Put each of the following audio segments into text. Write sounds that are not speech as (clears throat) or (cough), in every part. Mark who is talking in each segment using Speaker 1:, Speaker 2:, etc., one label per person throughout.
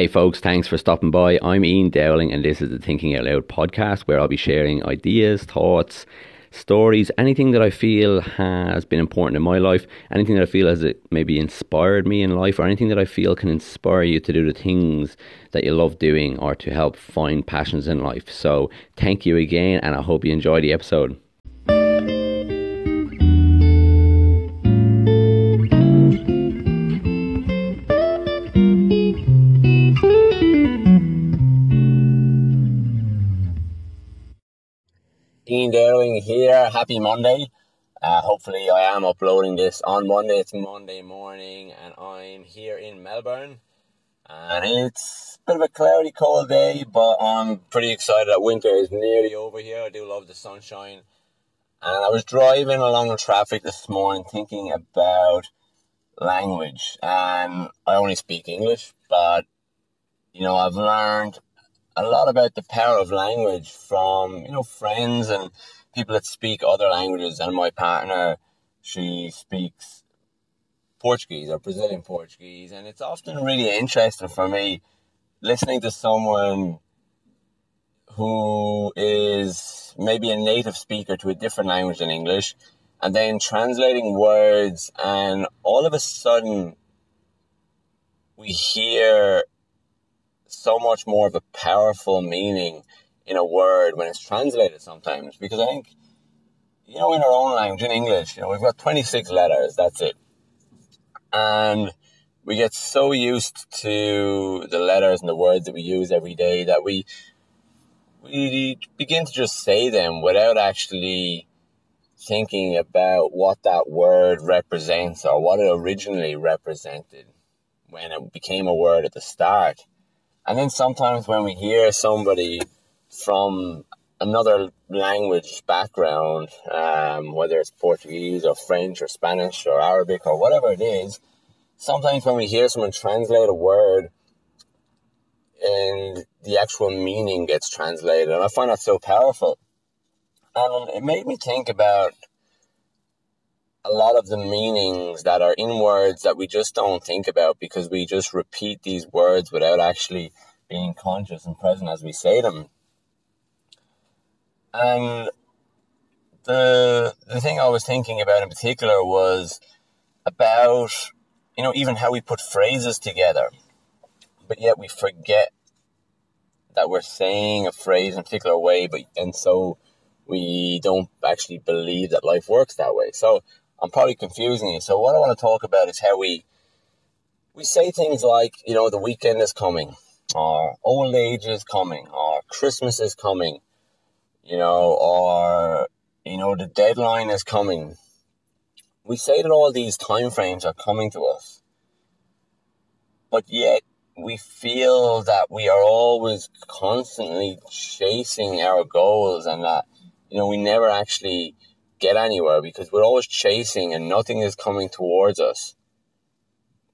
Speaker 1: Hey folks, thanks for stopping by. I'm Ian Dowling and this is the Thinking Out Loud podcast where I'll be sharing ideas, thoughts, stories, anything that I feel has been important in my life, anything that I feel has uh, maybe inspired me in life, or anything that I feel can inspire you to do the things that you love doing or to help find passions in life. So, thank you again, and I hope you enjoy the episode. Ian Dowling here. Happy Monday. Uh, hopefully, I am uploading this on Monday. It's Monday morning, and I'm here in Melbourne. And it's a bit of a cloudy, cold day, but I'm pretty excited that winter is nearly over here. I do love the sunshine. And I was driving along the traffic this morning thinking about language. And I only speak English, but you know, I've learned a lot about the power of language from you know friends and people that speak other languages. And my partner, she speaks Portuguese or Brazilian Portuguese, and it's often really interesting for me listening to someone who is maybe a native speaker to a different language than English, and then translating words, and all of a sudden we hear so much more of a powerful meaning in a word when it's translated sometimes. Because I think, you know, in our own language, in English, you know, we've got 26 letters, that's it. And we get so used to the letters and the words that we use every day that we we begin to just say them without actually thinking about what that word represents or what it originally represented when it became a word at the start. And then sometimes when we hear somebody from another language background, um, whether it's Portuguese or French or Spanish or Arabic or whatever it is, sometimes when we hear someone translate a word and the actual meaning gets translated, and I find that so powerful. And it made me think about a lot of the meanings that are in words that we just don't think about because we just repeat these words without actually being conscious and present as we say them. And the the thing I was thinking about in particular was about you know even how we put phrases together, but yet we forget that we're saying a phrase in a particular way, but and so we don't actually believe that life works that way. So I'm probably confusing you. So what I want to talk about is how we we say things like, you know, the weekend is coming, or old age is coming, or Christmas is coming, you know, or you know, the deadline is coming. We say that all these time frames are coming to us. But yet we feel that we are always constantly chasing our goals and that, you know, we never actually get anywhere because we're always chasing and nothing is coming towards us.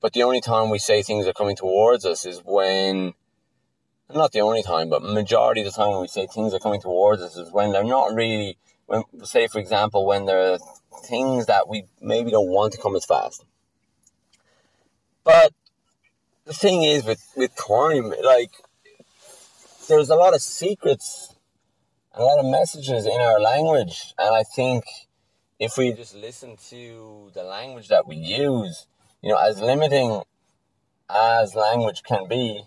Speaker 1: But the only time we say things are coming towards us is when, not the only time, but majority of the time when we say things are coming towards us is when they're not really, when, say for example, when there are things that we maybe don't want to come as fast. But the thing is with, with time, like, there's a lot of secrets a lot of messages in our language. And I think if we just listen to the language that we use, you know, as limiting as language can be,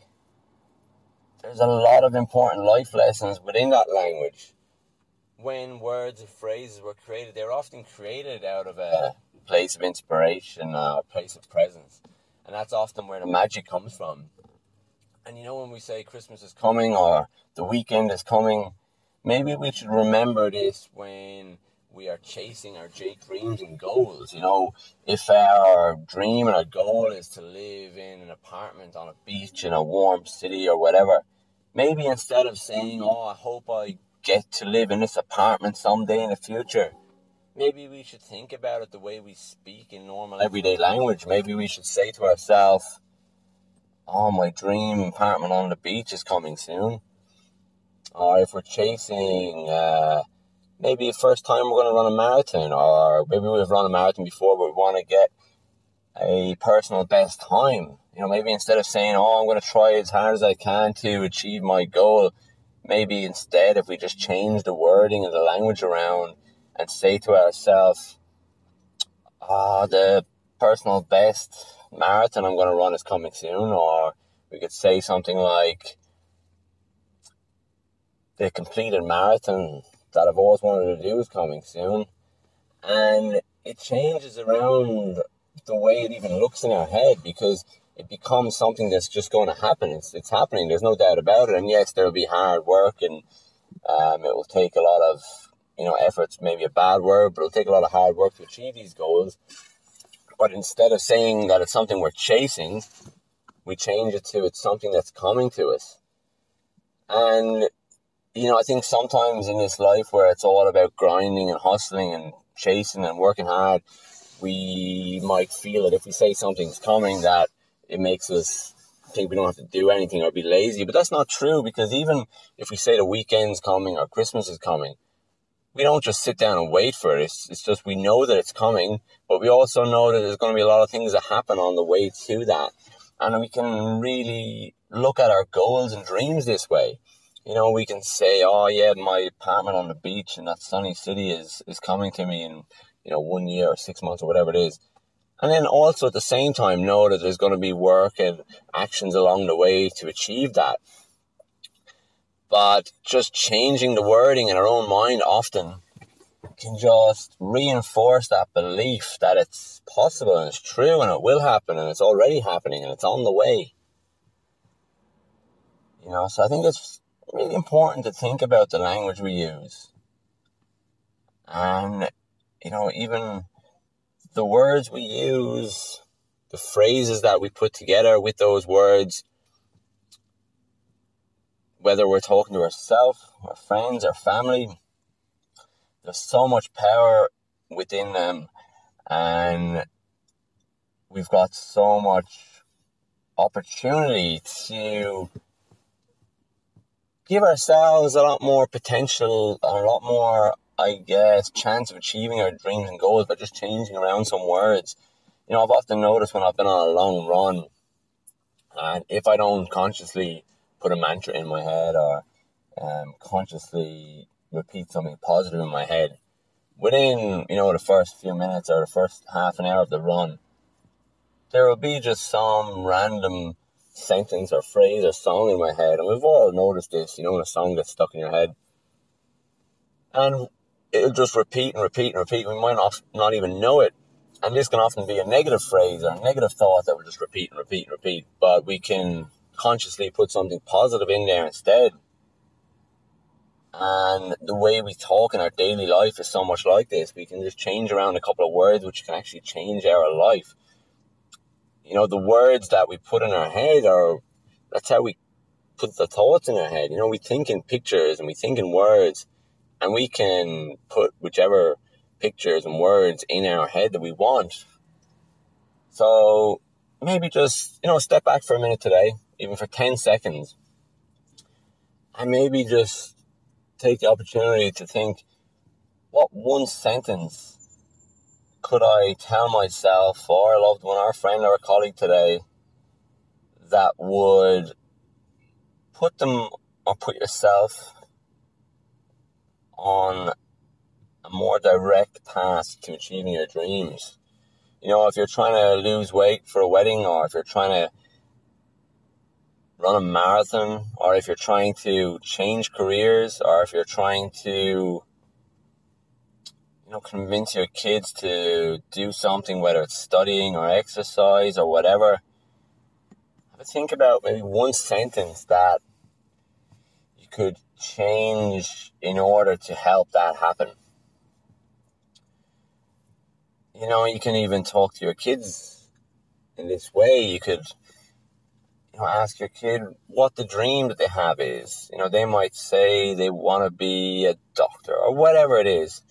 Speaker 1: there's a lot of important life lessons within that language. When words and phrases were created, they're often created out of a place of inspiration, a place of presence. And that's often where the magic comes from. And you know, when we say Christmas is coming or the weekend is coming, maybe we should remember this when we are chasing our dreams and goals. You know, if our dream and our goal is to live in an apartment on a beach in a warm city or whatever, maybe instead of saying, Oh, I hope I get to live in this apartment someday in the future, maybe we should think about it the way we speak in normal everyday language. Maybe we should say to ourselves, Oh, my dream apartment on the beach is coming soon or if we're chasing uh, maybe first time we're going to run a marathon, or maybe we've run a marathon before, but we want to get a personal best time. You know, maybe instead of saying, oh, I'm going to try as hard as I can to achieve my goal, maybe instead if we just change the wording and the language around and say to ourselves, ah, oh, the personal best marathon I'm going to run is coming soon, or we could say something like, the completed marathon that I've always wanted to do is coming soon. And it changes around the way it even looks in our head because it becomes something that's just going to happen. It's, it's happening. There's no doubt about it. And yes, there'll be hard work and um, it will take a lot of, you know, efforts, maybe a bad word, but it'll take a lot of hard work to achieve these goals. But instead of saying that it's something we're chasing, we change it to it's something that's coming to us. And, you know, I think sometimes in this life where it's all about grinding and hustling and chasing and working hard, we might feel that if we say something's coming that it makes us think we don't have to do anything or be lazy. But that's not true because even if we say the weekend's coming or Christmas is coming, we don't just sit down and wait for it. It's, it's just we know that it's coming, but we also know that there's going to be a lot of things that happen on the way to that. And we can really look at our goals and dreams this way. You know, we can say, oh, yeah, my apartment on the beach in that sunny city is, is coming to me in, you know, one year or six months or whatever it is. And then also at the same time know that there's going to be work and actions along the way to achieve that. But just changing the wording in our own mind often can just reinforce that belief that it's possible and it's true and it will happen and it's already happening and it's on the way. You know, so I think it's really important to think about the language we use. And, you know, even the words we use, the phrases that we put together with those words, whether we're talking to ourselves, our friends, our family, there's so much power within them, and we've got so much opportunity to give ourselves a lot more potential and a lot more I guess, chance of achieving our dreams and goals by just changing around some words. You know, I've often noticed when I've been on a long run, and if I don't consciously put a mantra in my head or um, consciously repeat something positive in my head, within, you know, the first few minutes or the first half an hour of the run, there will be just some random sentence or phrase or song in my head. And we've all noticed this, you know, when a song gets stuck in your head. And it'll just repeat and repeat and repeat. We might not, not even know it. And this can often be a negative phrase or a negative thought that will just repeat and repeat and repeat. But we can consciously put something positive in there instead. And the way we talk in our daily life is so much like this. We can just change around a couple of words, which can actually change our life. You know, the words that we put in our head are, that's how we put the thoughts in our head. You know, we think in pictures and we think in words and we can put whichever pictures and words in our head that we want. So maybe just, you know, step back for a minute today, even for 10 seconds, and maybe just take the opportunity to think what one sentence could I tell myself or a loved one or a friend or a colleague today that would put them or put yourself on a more direct path to achieving your dreams. You know, if you're trying to lose weight for a wedding, or if you're trying to run a marathon, or if you're trying to change careers, or if you're trying to, you know, convince your kids to do something, whether it's studying or exercise or whatever, have a think about maybe one sentence that you could change in order to help that happen. You know, you can even talk to your kids in this way. You could, you know, ask your kid what the dream that they have is. You know, they might say they want to be a doctor or whatever it is.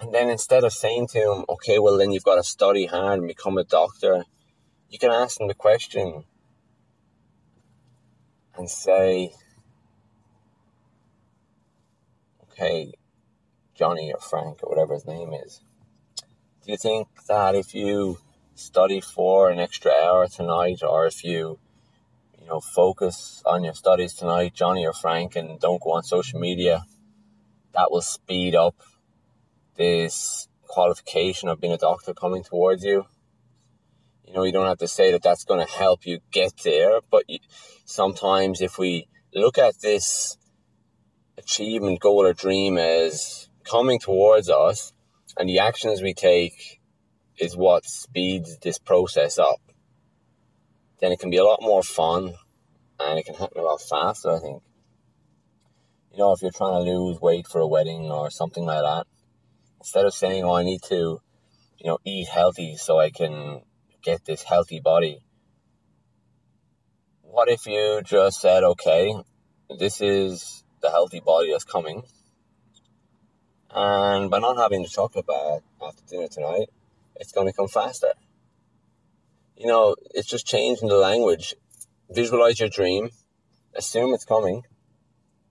Speaker 1: And then instead of saying to him, okay, well, then you've got to study hard and become a doctor, you can ask him the question and say, okay, Johnny or Frank or whatever his name is, do you think that if you study for an extra hour tonight, or if you, you know, focus on your studies tonight, Johnny or Frank, and don't go on social media, that will speed up this qualification of being a doctor coming towards you. You know, you don't have to say that that's going to help you get there, but you, sometimes if we look at this achievement, goal, or dream as coming towards us, and the actions we take is what speeds this process up, then it can be a lot more fun and it can happen a lot faster, I think. You know, if you're trying to lose weight for a wedding or something like that, instead of saying, oh, I need to, you know, eat healthy so I can get this healthy body, what if you just said, okay, this is the healthy body that's coming, and by not having the chocolate bar after dinner tonight, it's going to come faster. You know, it's just changing the language. Visualize your dream, assume it's coming,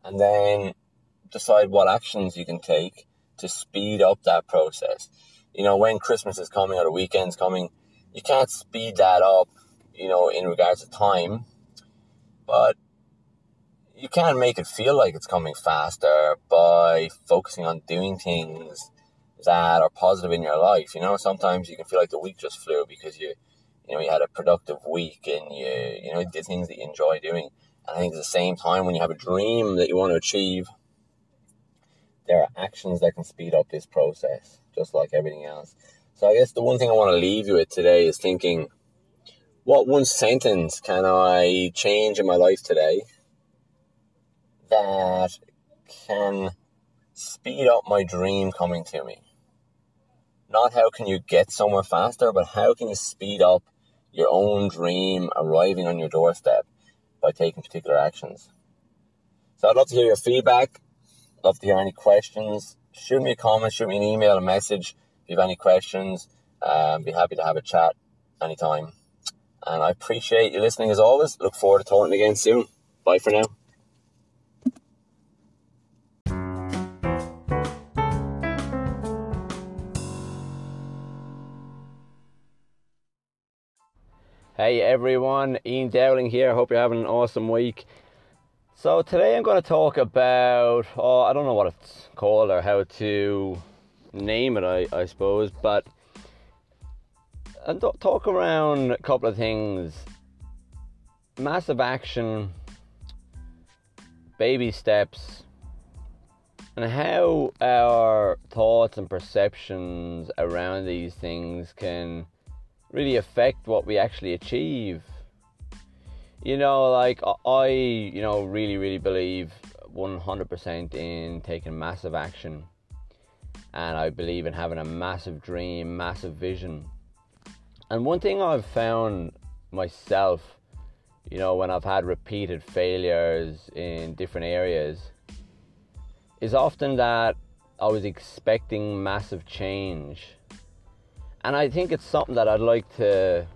Speaker 1: and then decide what actions you can take to speed up that process. You know, when Christmas is coming or the weekend's coming, you can't speed that up, you know, in regards to time, but you can make it feel like it's coming faster by focusing on doing things that are positive in your life. You know, sometimes you can feel like the week just flew because you, you know, you had a productive week and you, you know, did things that you enjoy doing. And I think at the same time, when you have a dream that you want to achieve, there are actions that can speed up this process, just like everything else. So I guess the one thing I want to leave you with today is thinking, what one sentence can I change in my life today that can speed up my dream coming to me. Not how can you get somewhere faster, but how can you speed up your own dream arriving on your doorstep by taking particular actions. So I'd love to hear your feedback. Love to hear any questions. Shoot me a comment, shoot me an email, a message if you have any questions. Um, be happy to have a chat anytime. And I appreciate you listening as always. Look forward to talking again soon. Bye for now.
Speaker 2: Hey everyone, Ian Dowling here. I Hope you're having an awesome week. So today I'm going to talk about, oh, I don't know what it's called or how to name it, I, I suppose, but and talk around a couple of things. Massive action, baby steps, and how our thoughts and perceptions around these things can really affect what we actually achieve. You know, like I, you know, really, really believe 100% in taking massive action. And I believe in having a massive dream, massive vision. And one thing I've found myself, you know, when I've had repeated failures in different areas, is often that I was expecting massive change and I think it's something that I'd like to,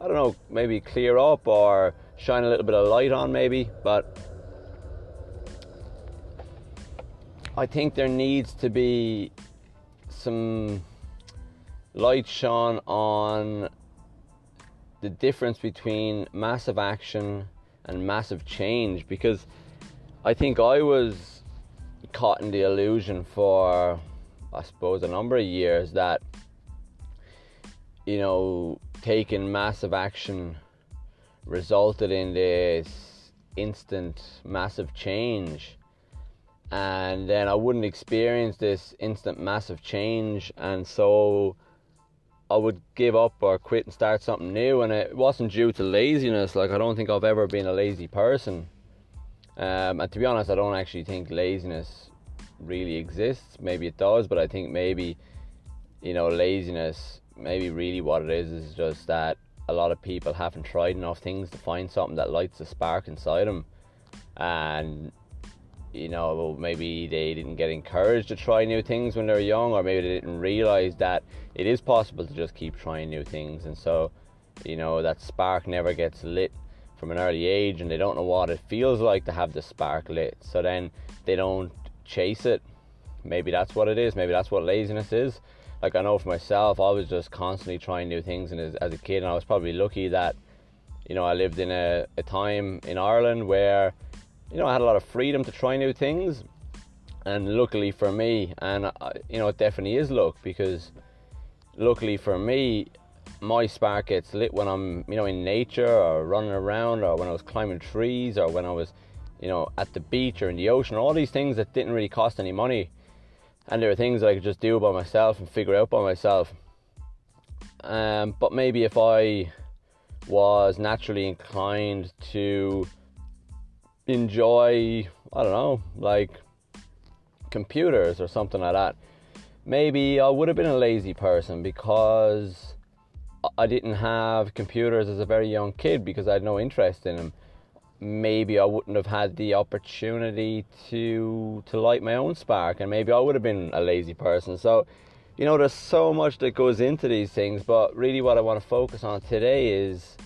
Speaker 2: I don't know, maybe clear up or shine a little bit of light on, maybe. But I think there needs to be some light shone on the difference between massive action and massive change because I think I was caught in the illusion for, I suppose, a number of years that you know, taking massive action resulted in this instant massive change. And then I wouldn't experience this instant massive change. And so I would give up or quit and start something new. And it wasn't due to laziness. Like I don't think I've ever been a lazy person. Um, and to be honest I don't actually think laziness really exists. Maybe it does but I think maybe you know laziness maybe really what it is is just that a lot of people haven't tried enough things to find something that lights a spark inside them and you know maybe they didn't get encouraged to try new things when they were young or maybe they didn't realize that it is possible to just keep trying new things. And so you know that spark never gets lit from an early age and they don't know what it feels like to have the spark lit. So then they don't chase it. Maybe that's what it is. Maybe that's what laziness is like I know for myself, I was just constantly trying new things, and as, as a kid, and I was probably lucky that you know I lived in a, a time in Ireland where you know I had a lot of freedom to try new things, and luckily for me, and uh, you know it definitely is luck because luckily for me, my spark gets lit when I'm you know in nature or running around or when I was climbing trees or when I was you know at the beach or in the ocean, all these things that didn't really cost any money and there are things that I could just do by myself and figure out by myself. Um, but maybe if I was naturally inclined to enjoy, I don't know, like computers or something like that, maybe I would have been a lazy person because I didn't have computers as a very young kid because I had no interest in them maybe I wouldn't have had the opportunity to to light my own spark and maybe I would have been a lazy person. So, you know, there's so much that goes into these things, but really what I want to focus on today is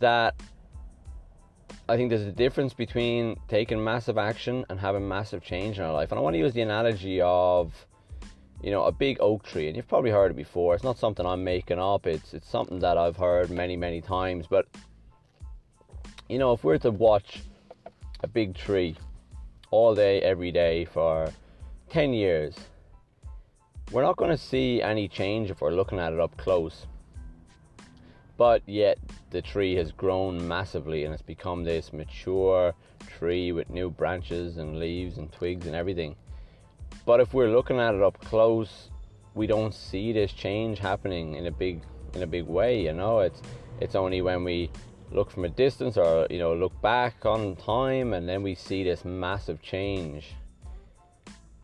Speaker 2: that I think there's a difference between taking massive action and having massive change in our life. And I want to use the analogy of you know, a big oak tree, and you've probably heard it before. It's not something I'm making up. It's it's something that I've heard many, many times. But you know, if we are to watch a big tree all day, every day for 10 years, we're not going to see any change if we're looking at it up close. But yet, the tree has grown massively and it's become this mature tree with new branches and leaves and twigs and everything. But if we're looking at it up close, we don't see this change happening in a big in a big way, you know. It's it's only when we look from a distance or you know look back on time and then we see this massive change.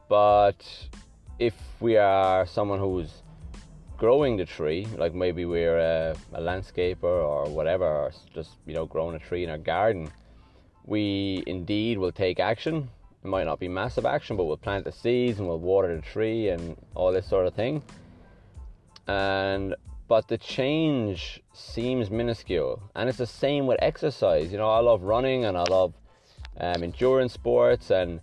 Speaker 2: But if we are someone who's growing the tree like maybe we're a, a landscaper or whatever or just you know growing a tree in our garden we indeed will take action. It might not be massive action but we'll plant the seeds and we'll water the tree and all this sort of thing. And but the change seems minuscule. And it's the same with exercise. You know, I love running and I love um, endurance sports, and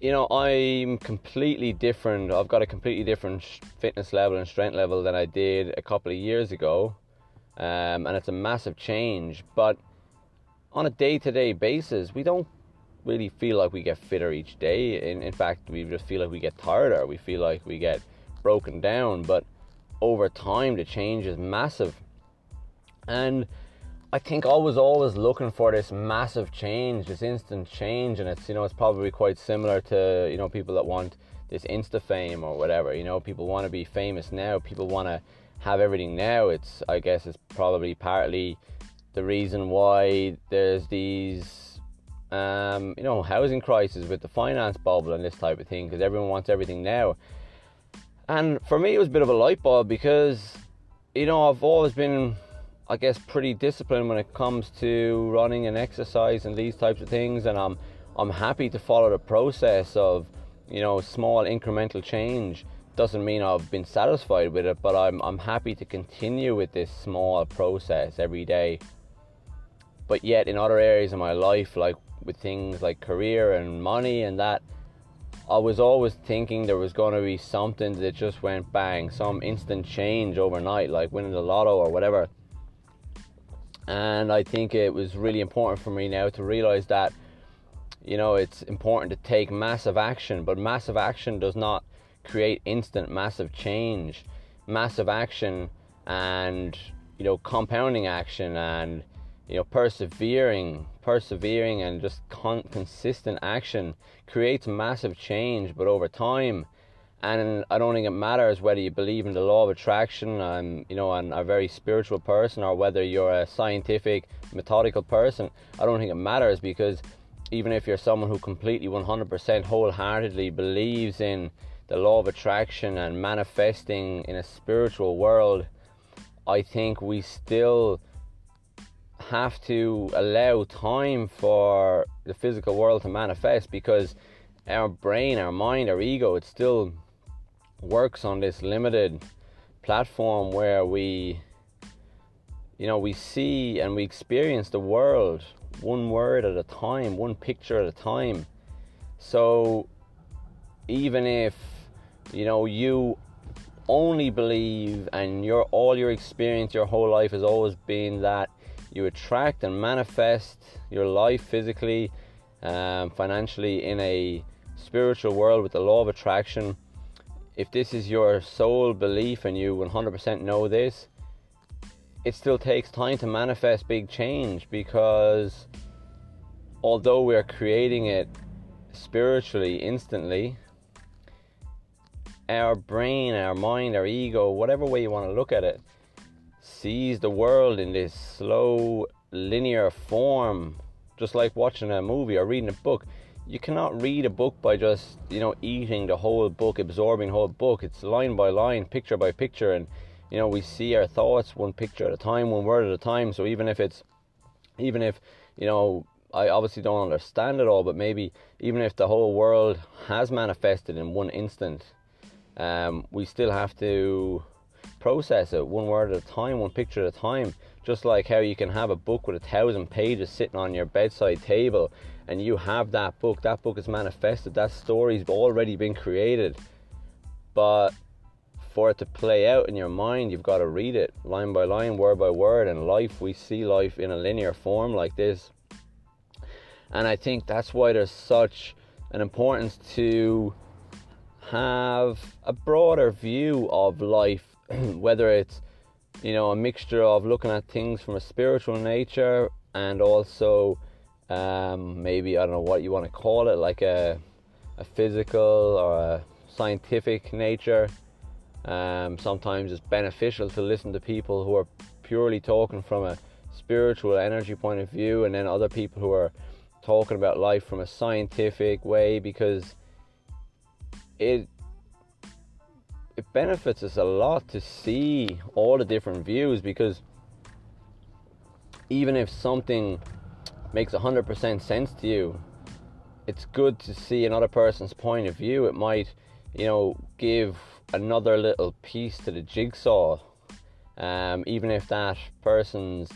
Speaker 2: you know, I'm completely different. I've got a completely different fitness level and strength level than I did a couple of years ago, um, and it's a massive change. But on a day-to-day basis, we don't really feel like we get fitter each day. In, in fact, we just feel like we get tired, or we feel like we get broken down. But over time the change is massive and I think I was always looking for this massive change, this instant change, and it's you know it's probably quite similar to you know people that want this insta fame or whatever. You know, people want to be famous now. People want to have everything now. It's I guess it's probably partly the reason why there's these um, you know housing crisis with the finance bubble and this type of thing because everyone wants everything now. And for me, it was a bit of a light bulb because, you know, I've always been, I guess, pretty disciplined when it comes to running and exercise and these types of things. And I'm, I'm happy to follow the process of, you know, small incremental change. Doesn't mean I've been satisfied with it, but I'm, I'm happy to continue with this small process every day. But yet, in other areas of my life, like with things like career and money and that, I was always thinking there was going to be something that just went bang, some instant change overnight, like winning the lotto or whatever. And I think it was really important for me now to realize that, you know, it's important to take massive action, but massive action does not create instant massive change. Massive action and, you know, compounding action and, you know, persevering persevering and just con- consistent action creates massive change, but over time. And I don't think it matters whether you believe in the law of attraction and you know and a very spiritual person or whether you're a scientific, methodical person. I don't think it matters because even if you're someone who completely 100% wholeheartedly believes in the law of attraction and manifesting in a spiritual world, I think we still have to allow time for the physical world to manifest because our brain, our mind, our ego, it still works on this limited platform where we you know we see and we experience the world one word at a time one picture at a time. So even if you know, you only believe and your all your experience your whole life has always been that you attract and manifest your life physically um, financially in a spiritual world with the law of attraction. If this is your sole belief and you 100% know this it still takes time to manifest big change because although we're creating it spiritually instantly our brain, our mind, our ego, whatever way you want to look at it, sees the world in this slow, linear form, just like watching a movie or reading a book. You cannot read a book by just, you know, eating the whole book, absorbing whole book. It's line by line, picture by picture, and you know, we see our thoughts one picture at a time, one word at a time. So even if it's, even if, you know, I obviously don't understand it all, but maybe even if the whole world has manifested in one instant, um, we still have to process it one word at a time, one picture at a time. Just like how you can have a book with a thousand pages sitting on your bedside table and you have that book, that book is manifested, that story's already been created. But for it to play out in your mind, you've got to read it line by line, word by word. And life, we see life in a linear form like this. And I think that's why there's such an importance to have a broader view of life, (clears throat) whether it's you know a mixture of looking at things from a spiritual nature and also um, maybe I don't know what you want to call it, like a a physical or a scientific nature. Um, sometimes it's beneficial to listen to people who are purely talking from a spiritual energy point of view, and then other people who are talking about life from a scientific way because it it benefits us a lot to see all the different views because even if something makes 100% sense to you it's good to see another person's point of view. It might you know give another little piece to the jigsaw um, even if that person's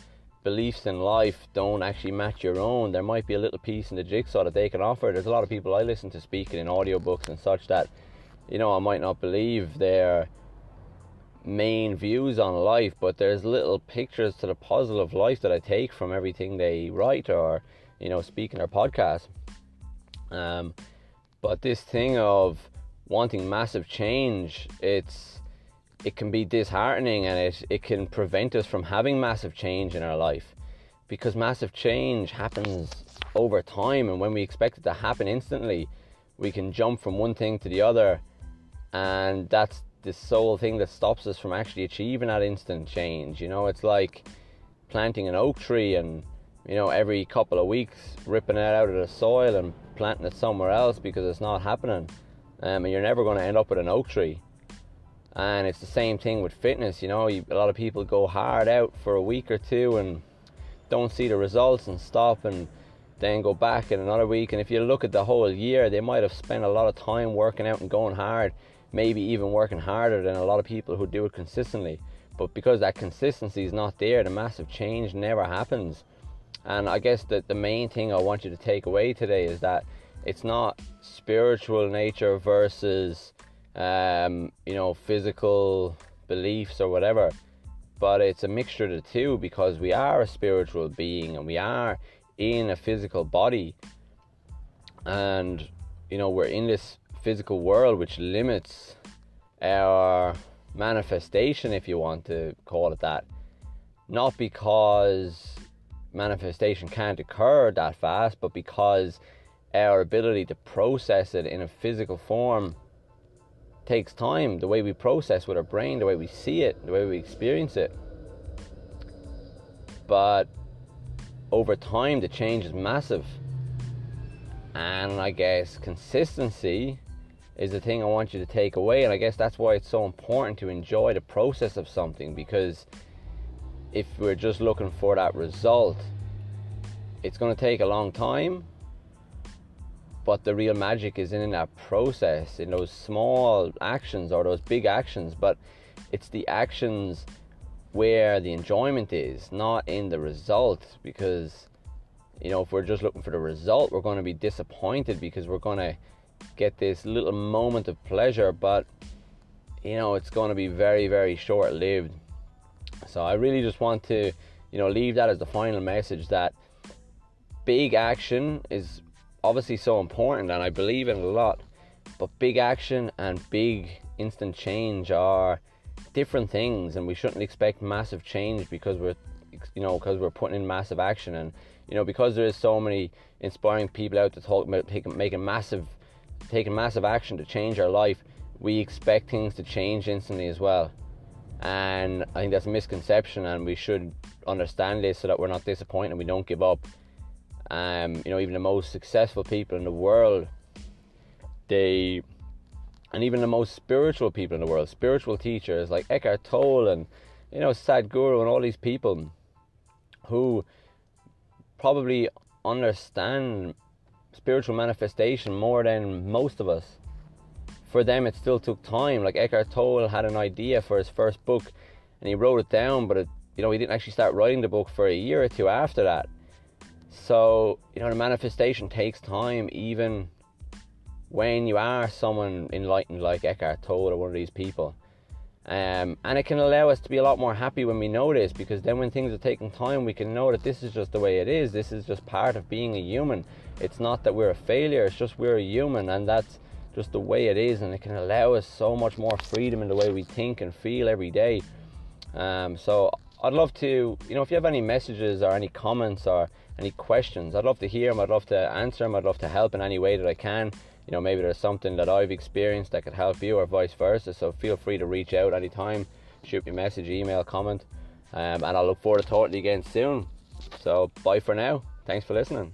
Speaker 2: beliefs in life don't actually match your own there might be a little piece in the jigsaw that they can offer. There's a lot of people i listen to speaking in audiobooks and such that you know, I might not believe their main views on life, but there's little pictures to the puzzle of life that I take from everything they write or, you know, speak in their podcast. Um, but this thing of wanting massive change, it's it can be disheartening and it, it can prevent us from having massive change in our life because massive change happens over time and when we expect it to happen instantly we can jump from one thing to the other and that's the sole thing that stops us from actually achieving that instant change. You know, it's like planting an oak tree and you know every couple of weeks ripping it out of the soil and planting it somewhere else because it's not happening, um, and you're never going to end up with an oak tree. And it's the same thing with fitness. You know, you, a lot of people go hard out for a week or two and don't see the results and stop and then go back in another week. And if you look at the whole year, they might have spent a lot of time working out and going hard maybe even working harder than a lot of people who do it consistently. But because that consistency is not there, the massive change never happens. And I guess that the main thing I want you to take away today is that it's not spiritual nature versus, um, you know, physical beliefs or whatever, but it's a mixture of the two because we are a spiritual being and we are in a physical body. And, you know, we're in this physical world which limits our manifestation, if you want to call it that. Not because manifestation can't occur that fast, but because our ability to process it in a physical form takes time. The way we process with our brain, the way we see it, the way we experience it. But over time, the change is massive. And I guess consistency is the thing I want you to take away. And I guess that's why it's so important to enjoy the process of something because if we're just looking for that result, it's going to take a long time. But the real magic is in that process, in those small actions or those big actions. But it's the actions where the enjoyment is, not in the result. Because, you know, if we're just looking for the result, we're going to be disappointed because we're going to get this little moment of pleasure, but you know, it's going to be very, very short lived. So I really just want to, you know, leave that as the final message that big action is obviously so important and I believe in a lot, but big action and big instant change are different things and we shouldn't expect massive change because we're you know because we're putting in massive action and you know because there is so many inspiring people out to talk about making massive taking massive action to change our life we expect things to change instantly as well. And I think that's a misconception and we should understand this so that we're not disappointed and we don't give up. Um, you know even the most successful people in the world they and even the most spiritual people in the world, spiritual teachers like Eckhart Tolle and you know Sadhguru and all these people who probably understand spiritual manifestation more than most of us. For them, it still took time. Like Eckhart Tolle had an idea for his first book, and he wrote it down, but it, you know he didn't actually start writing the book for a year or two after that. So you know the manifestation takes time, even when you are someone enlightened like Eckhart Tolle or one of these people. Um, and it can allow us to be a lot more happy when we know this because then when things are taking time, we can know that this is just the way it is. This is just part of being a human. It's not that we're a failure, it's just we're a human, and that's just the way it is. And it can allow us so much more freedom in the way we think and feel every day. Um, so I'd love to, you know, if you have any messages or any comments or any questions, I'd love to hear them. I'd love to answer them. I'd love to help in any way that I can you know maybe there's something that I've experienced that could help you or vice versa. So feel free to reach out anytime shoot me a message email comment um, and I'll look forward to talking to you again soon. So bye for now. Thanks for listening